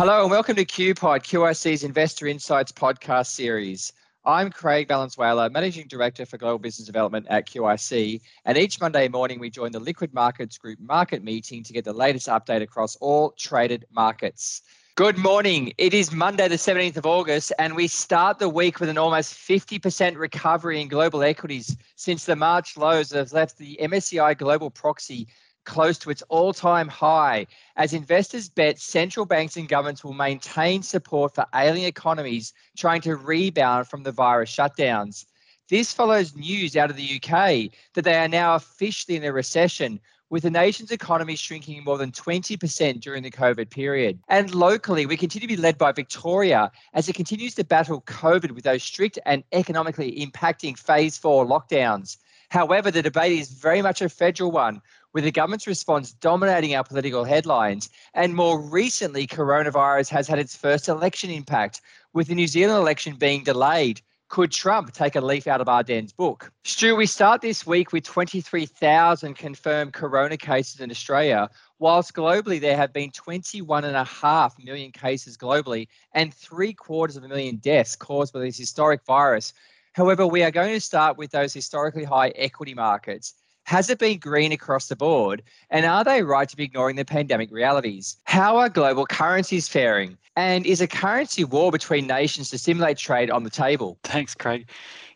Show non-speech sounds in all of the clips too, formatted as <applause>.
Hello and welcome to QPod, QIC's Investor Insights podcast series. I'm Craig Valenzuela, Managing Director for Global Business Development at QIC. And each Monday morning, we join the Liquid Markets Group market meeting to get the latest update across all traded markets. Good morning. It is Monday, the 17th of August, and we start the week with an almost 50% recovery in global equities since the March lows have left the MSCI Global Proxy close to its all time high as investors bet central banks and governments will maintain support for ailing economies trying to rebound from the virus shutdowns. This follows news out of the UK that they are now officially in a recession, with the nation's economy shrinking more than 20% during the COVID period. And locally, we continue to be led by Victoria as it continues to battle COVID with those strict and economically impacting phase four lockdowns. However, the debate is very much a federal one, with the government's response dominating our political headlines. And more recently, coronavirus has had its first election impact, with the New Zealand election being delayed. Could Trump take a leaf out of Ardern's book? Stu, we start this week with 23,000 confirmed corona cases in Australia, whilst globally there have been 21.5 million cases globally and three quarters of a million deaths caused by this historic virus. However, we are going to start with those historically high equity markets. Has it been green across the board? And are they right to be ignoring the pandemic realities? How are global currencies faring? And is a currency war between nations to stimulate trade on the table? Thanks, Craig.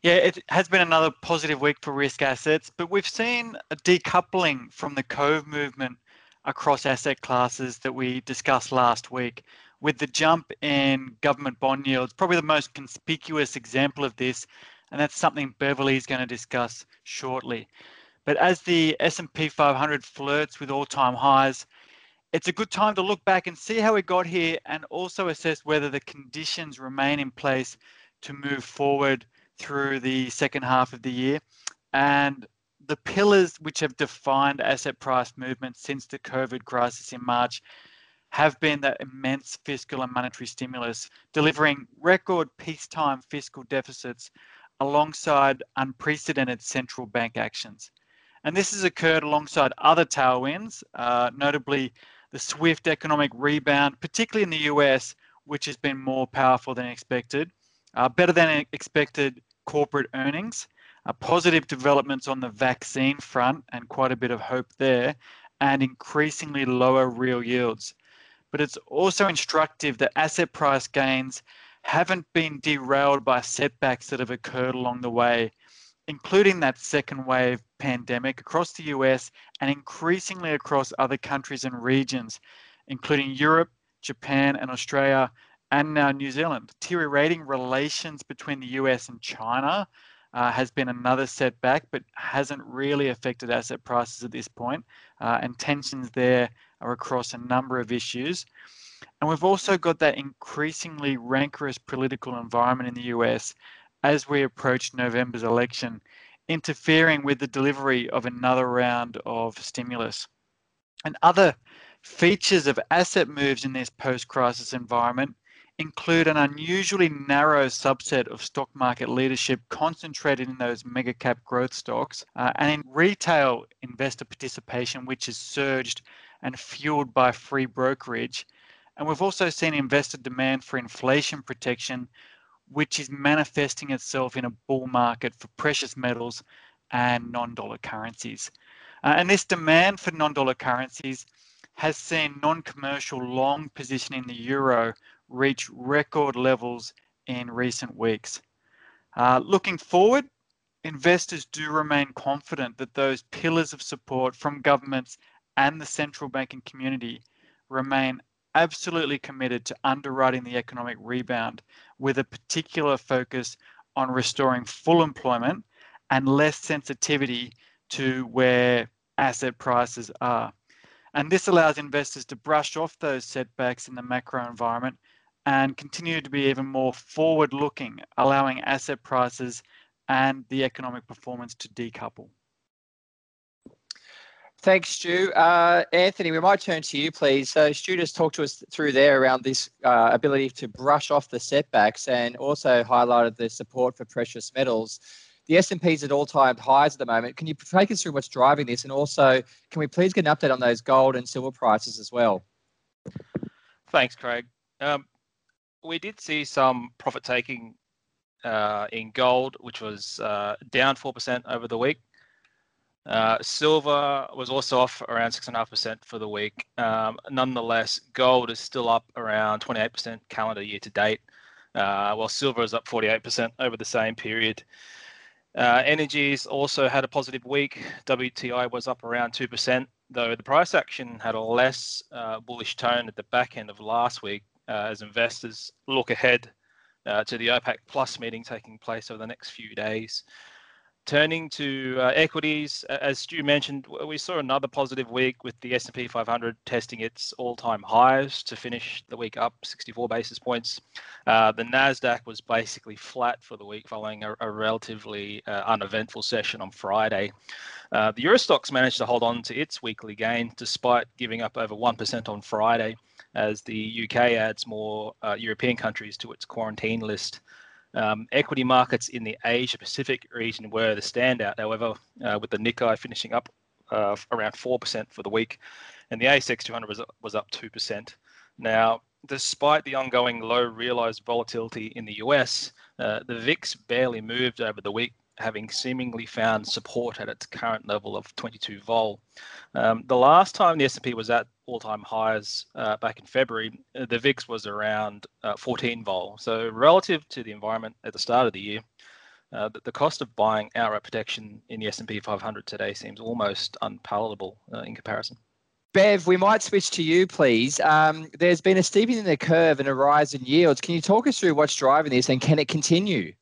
Yeah, it has been another positive week for risk assets, but we've seen a decoupling from the co-movement across asset classes that we discussed last week. With the jump in government bond yields, probably the most conspicuous example of this, and that's something Beverly is going to discuss shortly. But as the S&P 500 flirts with all-time highs, it's a good time to look back and see how we got here and also assess whether the conditions remain in place to move forward through the second half of the year. And the pillars which have defined asset price movement since the COVID crisis in March have been that immense fiscal and monetary stimulus, delivering record peacetime fiscal deficits alongside unprecedented central bank actions. And this has occurred alongside other tailwinds, uh, notably the swift economic rebound, particularly in the US, which has been more powerful than expected, uh, better than expected corporate earnings, uh, positive developments on the vaccine front, and quite a bit of hope there, and increasingly lower real yields. But it's also instructive that asset price gains haven't been derailed by setbacks that have occurred along the way, including that second wave pandemic across the US and increasingly across other countries and regions, including Europe, Japan, and Australia, and now New Zealand. Deteriorating relations between the US and China uh, has been another setback, but hasn't really affected asset prices at this point. Uh, and tensions there are across a number of issues. And we've also got that increasingly rancorous political environment in the US as we approach November's election, interfering with the delivery of another round of stimulus. And other features of asset moves in this post crisis environment include an unusually narrow subset of stock market leadership concentrated in those mega cap growth stocks uh, and in retail investor participation, which has surged and fueled by free brokerage. And we've also seen investor demand for inflation protection, which is manifesting itself in a bull market for precious metals and non dollar currencies. Uh, and this demand for non dollar currencies has seen non commercial long position in the euro reach record levels in recent weeks. Uh, looking forward, investors do remain confident that those pillars of support from governments and the central banking community remain absolutely committed to underwriting the economic rebound with a particular focus on restoring full employment and less sensitivity to where asset prices are. And this allows investors to brush off those setbacks in the macro environment and continue to be even more forward looking, allowing asset prices and the economic performance to decouple. Thanks, Stu. Uh, Anthony, we might turn to you, please. So, Stu just talked to us through there around this uh, ability to brush off the setbacks, and also highlighted the support for precious metals. The S&P is at all-time highs at the moment. Can you take us through what's driving this, and also can we please get an update on those gold and silver prices as well? Thanks, Craig. Um, we did see some profit taking uh, in gold, which was uh, down 4% over the week. Uh, silver was also off around 6.5% for the week. Um, nonetheless, gold is still up around 28% calendar year to date, uh, while silver is up 48% over the same period. Uh, energies also had a positive week. WTI was up around 2%, though the price action had a less uh, bullish tone at the back end of last week uh, as investors look ahead to the OPEC Plus meeting taking place over the next few days. Turning to uh, equities, as Stu mentioned, we saw another positive week with the S&P 500 testing its all-time highs to finish the week up 64 basis points. Uh, the Nasdaq was basically flat for the week following a, a relatively uh, uneventful session on Friday. Uh, the Euro Stoxx managed to hold on to its weekly gain despite giving up over 1% on Friday as the UK adds more uh, European countries to its quarantine list. Um, equity markets in the Asia Pacific region were the standout, however, uh, with the Nikkei finishing up uh, around 4% for the week, and the ASX 200 was, was up 2%. Now, despite the ongoing low realized volatility in the US, uh, the VIX barely moved over the week, having seemingly found support at its current level of 22 vol. Um, the last time the S&P was at all-time highs uh, back in February, uh, the VIX was around uh, 14 vol. So relative to the environment at the start of the year, uh, the, the, cost of buying outright protection in the S&P 500 today seems almost unpalatable uh, in comparison. Bev, we might switch to you, please. Um, there's been a steepening in the curve and a rise in yields. Can you talk us through what's driving this and can it continue?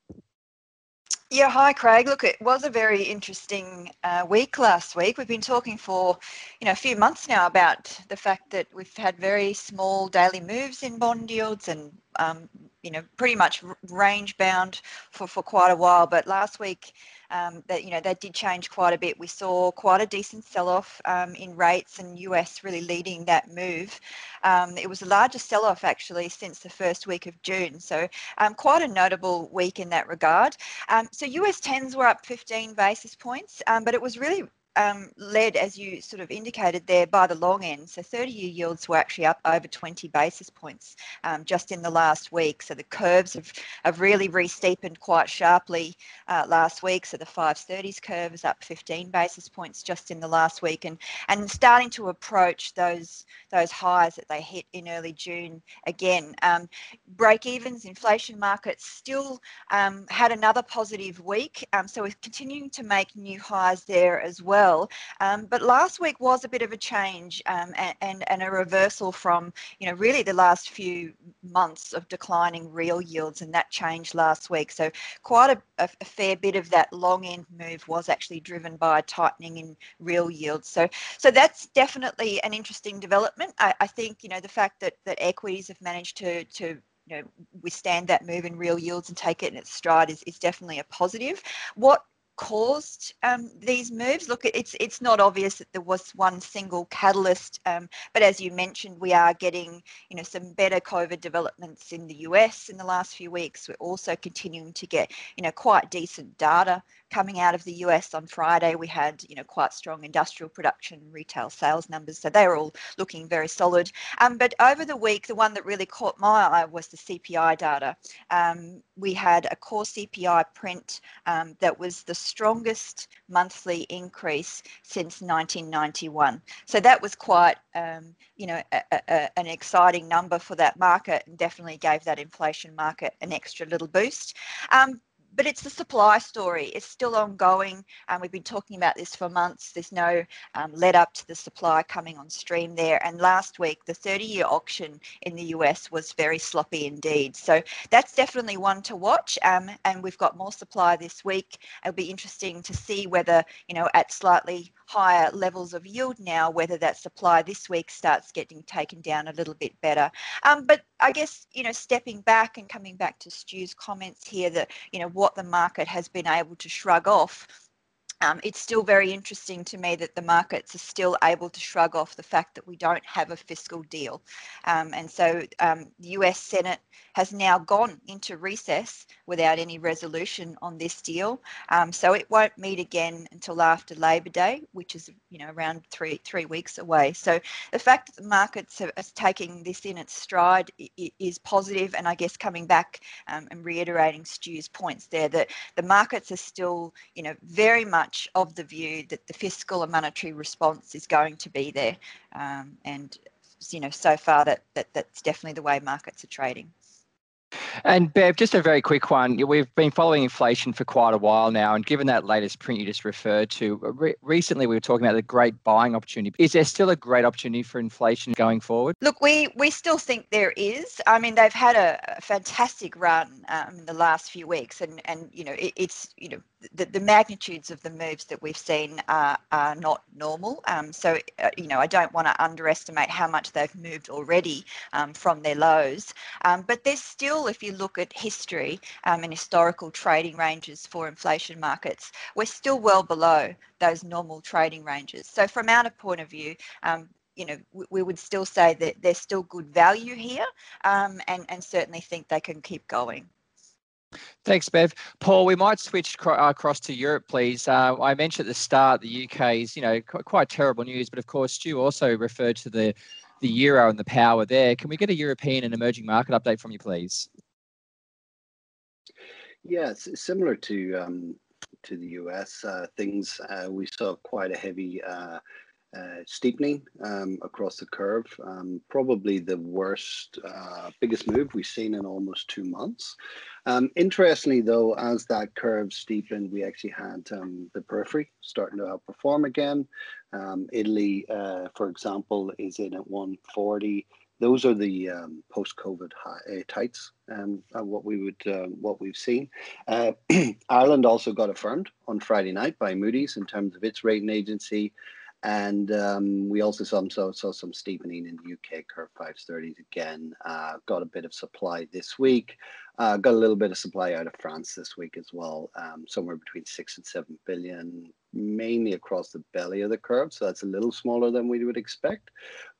Yeah, hi Craig. Look, it was a very interesting uh, week last week. We've been talking for, you know, a few months now about the fact that we've had very small daily moves in bond yields and um, you know, pretty much range bound for, for quite a while. But last week, um, that you know, that did change quite a bit. We saw quite a decent sell-off um, in rates, and US really leading that move. Um, it was the largest sell-off actually since the first week of June, so um, quite a notable week in that regard. Um, so US tens were up 15 basis points, um, but it was really um, led, as you sort of indicated there, by the long end. So 30-year yields were actually up over 20 basis points um, just in the last week. So the curves have, have really re-steepened quite sharply uh, last week. So the 530s curve is up 15 basis points just in the last week, and and starting to approach those those highs that they hit in early June again. Um, break evens, inflation markets still um, had another positive week. Um, so we're continuing to make new highs there as well well. Um, but last week was a bit of a change um, and, and, and, a reversal from, you know, really the last few months of declining real yields, and that changed last week. So quite a, a, a fair bit of that long end move was actually driven by tightening in real yields. So so that's definitely an interesting development. I, I think, you know, the fact that that equities have managed to to you know withstand that move in real yields and take it in its stride is, is definitely a positive. What caused um, these moves? Look, it's it's not obvious that there was one single catalyst, um, but as you mentioned, we are getting you know some better COVID developments in the US in the last few weeks. We're also continuing to get you know quite decent data coming out of the US on Friday. We had you know quite strong industrial production, retail sales numbers, so they were all looking very solid. Um, but over the week, the one that really caught my eye was the CPI data. Um, we had a core CPI print um, that was the strongest monthly increase since 1991. So that was quite, um, you know, a, a, an exciting number for that market and definitely gave that inflation market an extra little boost. Um, but it's the supply story. It's still ongoing. and we've been talking about this for months. There's no um, let up to the supply coming on stream there. And last week, the 30 year auction in the US was very sloppy indeed. So that's definitely one to watch. Um, and we've got more supply this week. It'll be interesting to see whether, you know, at slightly higher levels of yield now, whether that supply this week starts getting taken down a little bit better. Um, but I guess, you know, stepping back and coming back to Stu's comments here that, you know, what the market has been able to shrug off um, it's still very interesting to me that the markets are still able to shrug off the fact that we don't have a fiscal deal. Um, and so um, the US Senate has now gone into recess without any resolution on this deal. Um, so it won't meet again until after Labor Day, which is you know around three three weeks away. So the fact that the markets are, are taking this in its stride is positive. and I guess coming back um, and reiterating Stu's points there that the markets are still you know very much much of the view that the fiscal and monetary response is going to be there. Um, and, you know, so far that, that that's definitely the way markets are trading. And Bev, just a very quick one. We've been following inflation for quite a while now, and given that latest print you just referred to, re- recently we were talking about the great buying opportunity. Is there still a great opportunity for inflation going forward? Look, we we still think there is. I mean, they've had a, a fantastic run um, in the last few weeks, and and you know it, it's you know the, the magnitudes of the moves that we've seen are, are not normal. Um, so, uh, you know, I don't want to underestimate how much they've moved already um, from their lows. Um, but there's still, if you look at history um, and historical trading ranges for inflation markets, we're still well below those normal trading ranges. So, from our point of view, um, you know, we, we, would still say that there's still good value here um, and, and certainly think they can keep going. Thanks, Bev. Paul, we might switch uh, across to Europe, please. Uh, I mentioned at the start the UK is, you know, quite terrible news, but of course, Stu also referred to the the euro and the power there. Can we get a European and emerging market update from you, please? Yes, yeah, similar to um, to the US, uh, things uh, we saw quite a heavy uh, steepening um, across the curve. Um, probably the worst, uh, biggest move we've seen in almost two months. Um, interestingly, though, as that curve steepened, we actually had um, the periphery starting to outperform again. Um, Italy, uh, for example, is in at 140. Those are the um, post-COVID high, uh, tights, what we would, uh, what we've seen. Uh, <clears throat> Ireland also got affirmed on Friday night by Moody's in terms of its rating agency. And um, we also saw, saw, saw, some steepening in the UK curve 530s again. Uh, got a bit of supply this week. Uh, got a little bit of supply out of France this week as well, um, somewhere between six and seven billion, mainly across the belly of the curve. So that's a little smaller than we would expect.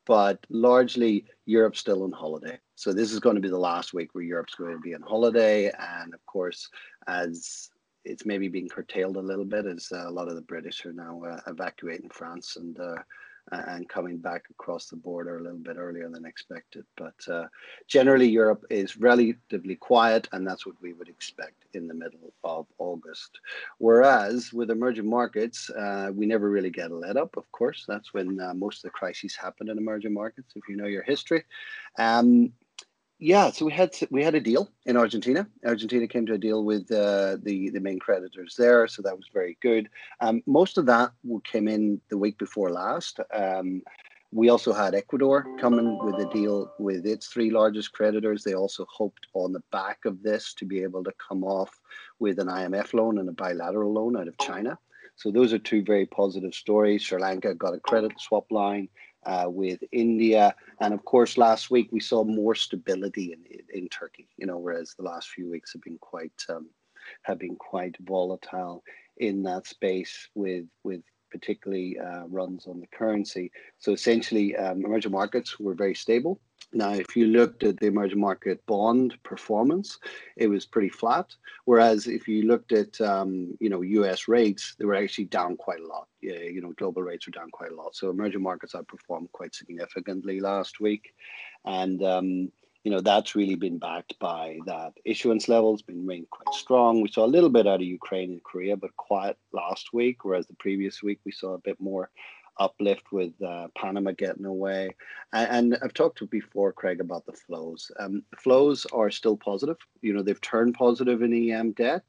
But largely, Europe's still on holiday. So this is going to be the last week where Europe's going to be on holiday. And of course, as it's maybe being curtailed a little bit as uh, a lot of the British are now uh, evacuating France and uh, and coming back across the border a little bit earlier than expected. But uh, generally, Europe is relatively quiet, and that's what we would expect in the middle of August. Whereas with emerging markets, uh, we never really get a let up. Of course, that's when uh, most of the crises happen in emerging markets. If you know your history. Um, yeah, so we had we had a deal in Argentina. Argentina came to a deal with uh, the the main creditors there, so that was very good. Um, most of that came in the week before last. Um, we also had Ecuador coming with a deal with its three largest creditors. They also hoped on the back of this to be able to come off with an IMF loan and a bilateral loan out of China. So those are two very positive stories. Sri Lanka got a credit swap line uh, with India. And of course, last week we saw more stability in, in Turkey, you know, whereas the last few weeks have been quite um, have been quite volatile in that space with with particularly uh, runs on the currency. So essentially, um, emerging markets were very stable. Now, if you looked at the emerging market bond performance, it was pretty flat. Whereas if you looked at um, you know U.S. rates, they were actually down quite a lot. Yeah, you know, global rates were down quite a lot. So emerging markets outperformed quite significantly last week, and um, you know that's really been backed by that issuance levels been remained quite strong. We saw a little bit out of Ukraine and Korea, but quiet last week, whereas the previous week we saw a bit more uplift with uh, Panama getting away. And, and, I've talked to before, Craig, about the flows. Um, flows are still positive. You know, they've turned positive in EM debt,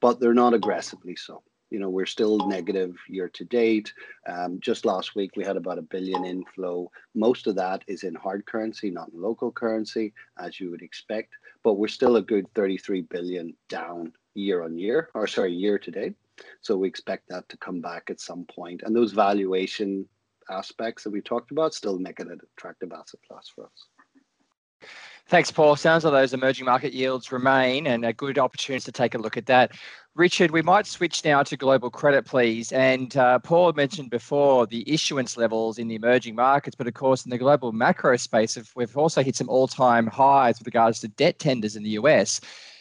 but they're not aggressively so. You know, we're still negative year to date. Um, just last week, we had about a billion inflow. Most of that is in hard currency, not in local currency, as you would expect. But we're still a good 33 billion down year on year, or sorry, year to date. So we expect that to come back at some point. And those valuation aspects that we talked about still make it an attractive asset class for us. Thanks, Paul. Sounds like those emerging market yields remain and a good opportunity to take a look at that. Richard, we might switch now to global credit, please. And uh, Paul mentioned before the issuance levels in the emerging markets, but of course, in the global macro space, we've also hit some all time highs with regards to debt tenders in the US.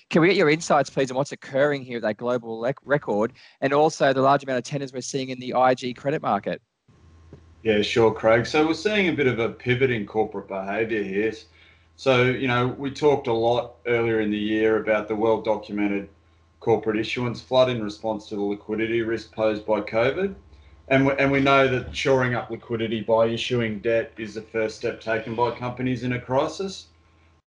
Can we get your insights, please, on what's occurring here with that global record and also the large amount of tenders we're seeing in the IG credit market? Yeah, sure, Craig. So we're seeing a bit of a pivot in corporate behaviour here. So, you know, we talked a lot earlier in the year about the well documented corporate issuance flood in response to the liquidity risk posed by COVID. And we, and we know that shoring up liquidity by issuing debt is the first step taken by companies in a crisis.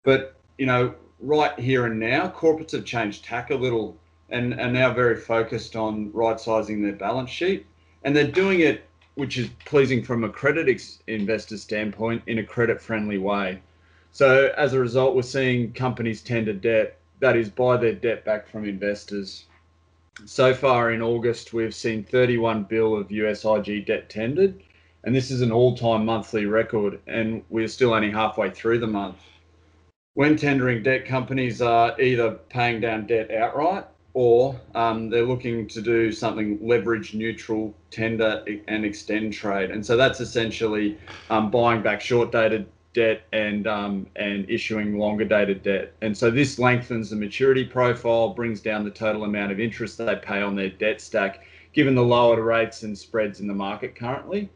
But, you know, right here and now, corporates have changed tack a little and are now very focused on right sizing their balance sheet. And they're doing it, which is pleasing from a credit ex- investor standpoint, in a credit friendly way. So as a result, we're seeing companies tender debt that is buy their debt back from investors. So far in August, we've seen 31 bill of USIG debt tendered, and this is an all-time monthly record, and we're still only halfway through the month. When tendering debt, companies are either paying down debt outright or um, they're looking to do something leverage neutral, tender and extend trade. And so that's essentially um, buying back short dated debt and um, and issuing longer dated debt. And so this lengthens the maturity profile, brings down the total amount of interest they pay on their debt stack, given the lower rates and spreads in the market currently.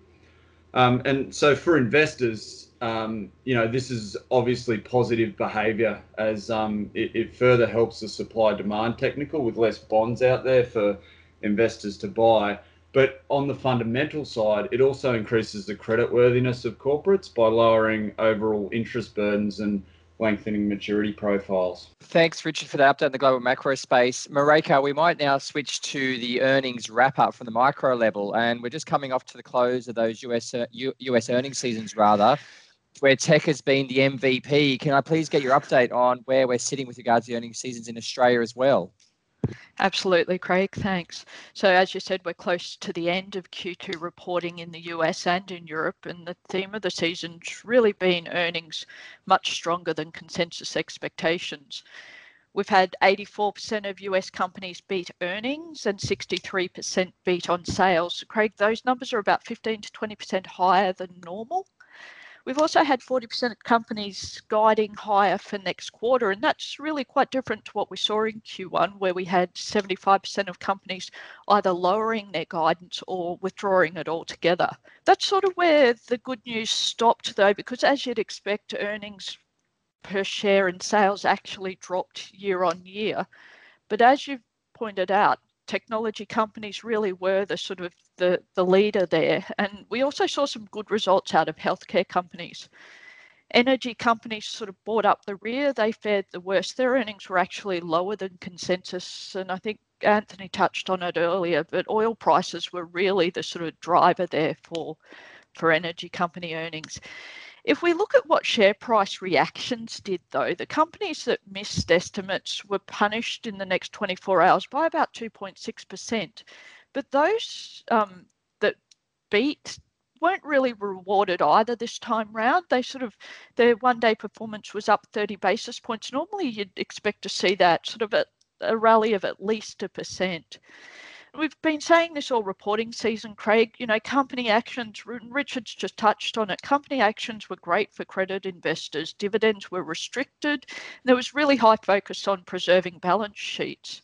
Um, and so for investors, um, you know, this is obviously positive behavior as um, it, it further helps the supply demand technical with less bonds out there for investors to buy. But on the fundamental side, it also increases the credit worthiness of corporates by lowering overall interest burdens and lengthening maturity profiles. Thanks, Richard, for that update on the global macro space. Marika, we might now switch to the earnings wrap up from the micro level. And we're just coming off to the close of those US, uh, US earnings seasons, rather, where tech has been the MVP. Can I please get your update on where we're sitting with regards to the earnings seasons in Australia as well? Absolutely, Craig. Thanks. So, as you said, we're close to the end of Q2 reporting in the US and in Europe, and the theme of the season's really been earnings much stronger than consensus expectations. We've had 84% of US companies beat earnings and 63% beat on sales. Craig, those numbers are about 15 to 20% higher than normal. We've also had 40% of companies guiding higher for next quarter, and that's really quite different to what we saw in Q1, where we had 75% of companies either lowering their guidance or withdrawing it altogether. That's sort of where the good news stopped, though, because as you'd expect, earnings per share and sales actually dropped year on year. But as you've pointed out, technology companies really were the sort of the, the leader there. And we also saw some good results out of healthcare companies. Energy companies sort of brought up the rear. They fared the worst. Their earnings were actually lower than consensus. And I think Anthony touched on it earlier, but oil prices were really the sort of driver there for, for energy company earnings. If we look at what share price reactions did, though, the companies that missed estimates were punished in the next 24 hours by about 2.6%. But those um, that beat weren't really rewarded either this time round. They sort of, their one day performance was up 30 basis points. Normally, you'd expect to see that sort of a, a rally of at least a percent we've been saying this all reporting season, Craig. You know, company actions, Richard's just touched on it. Company actions were great for credit investors. Dividends were restricted. There was really high focus on preserving balance sheets.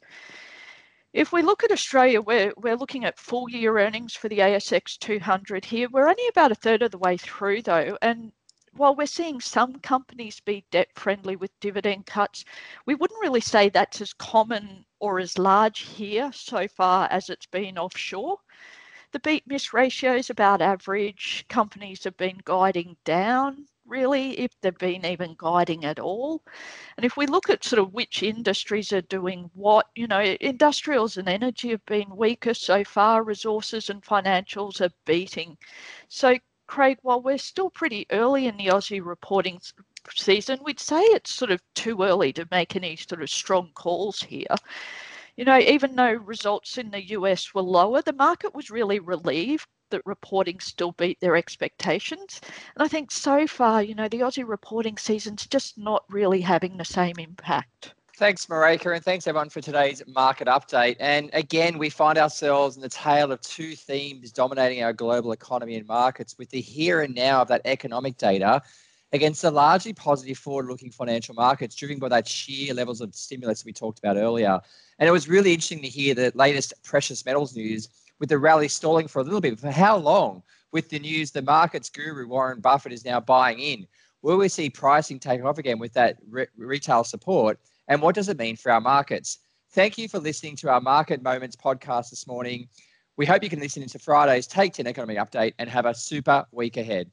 If we look at Australia, we're, we're looking at full year earnings for the ASX 200 here. We're only about a third of the way through, though, and while we're seeing some companies be debt friendly with dividend cuts, we wouldn't really say that's as common or as large here so far as it's been offshore. The beat miss ratio is about average. Companies have been guiding down, really, if they've been even guiding at all. And if we look at sort of which industries are doing what, you know, industrials and energy have been weaker so far, resources and financials are beating. So Craig, while we're still pretty early in the Aussie reporting season, we'd say it's sort of too early to make any sort of strong calls here. You know, even though results in the US were lower, the market was really relieved that reporting still beat their expectations. And I think so far, you know, the Aussie reporting season's just not really having the same impact. Thanks, Marika, and thanks everyone for today's market update. And again, we find ourselves in the tale of two themes dominating our global economy and markets with the here and now of that economic data against the largely positive forward looking financial markets driven by that sheer levels of stimulus we talked about earlier. And it was really interesting to hear the latest precious metals news with the rally stalling for a little bit. For how long? With the news, the markets guru Warren Buffett is now buying in. Will we see pricing take off again with that re- retail support? and what does it mean for our markets? Thank you for listening to our Market Moments podcast this morning. We hope you can listen into Friday's Take 10 Economy Update and have a super week ahead.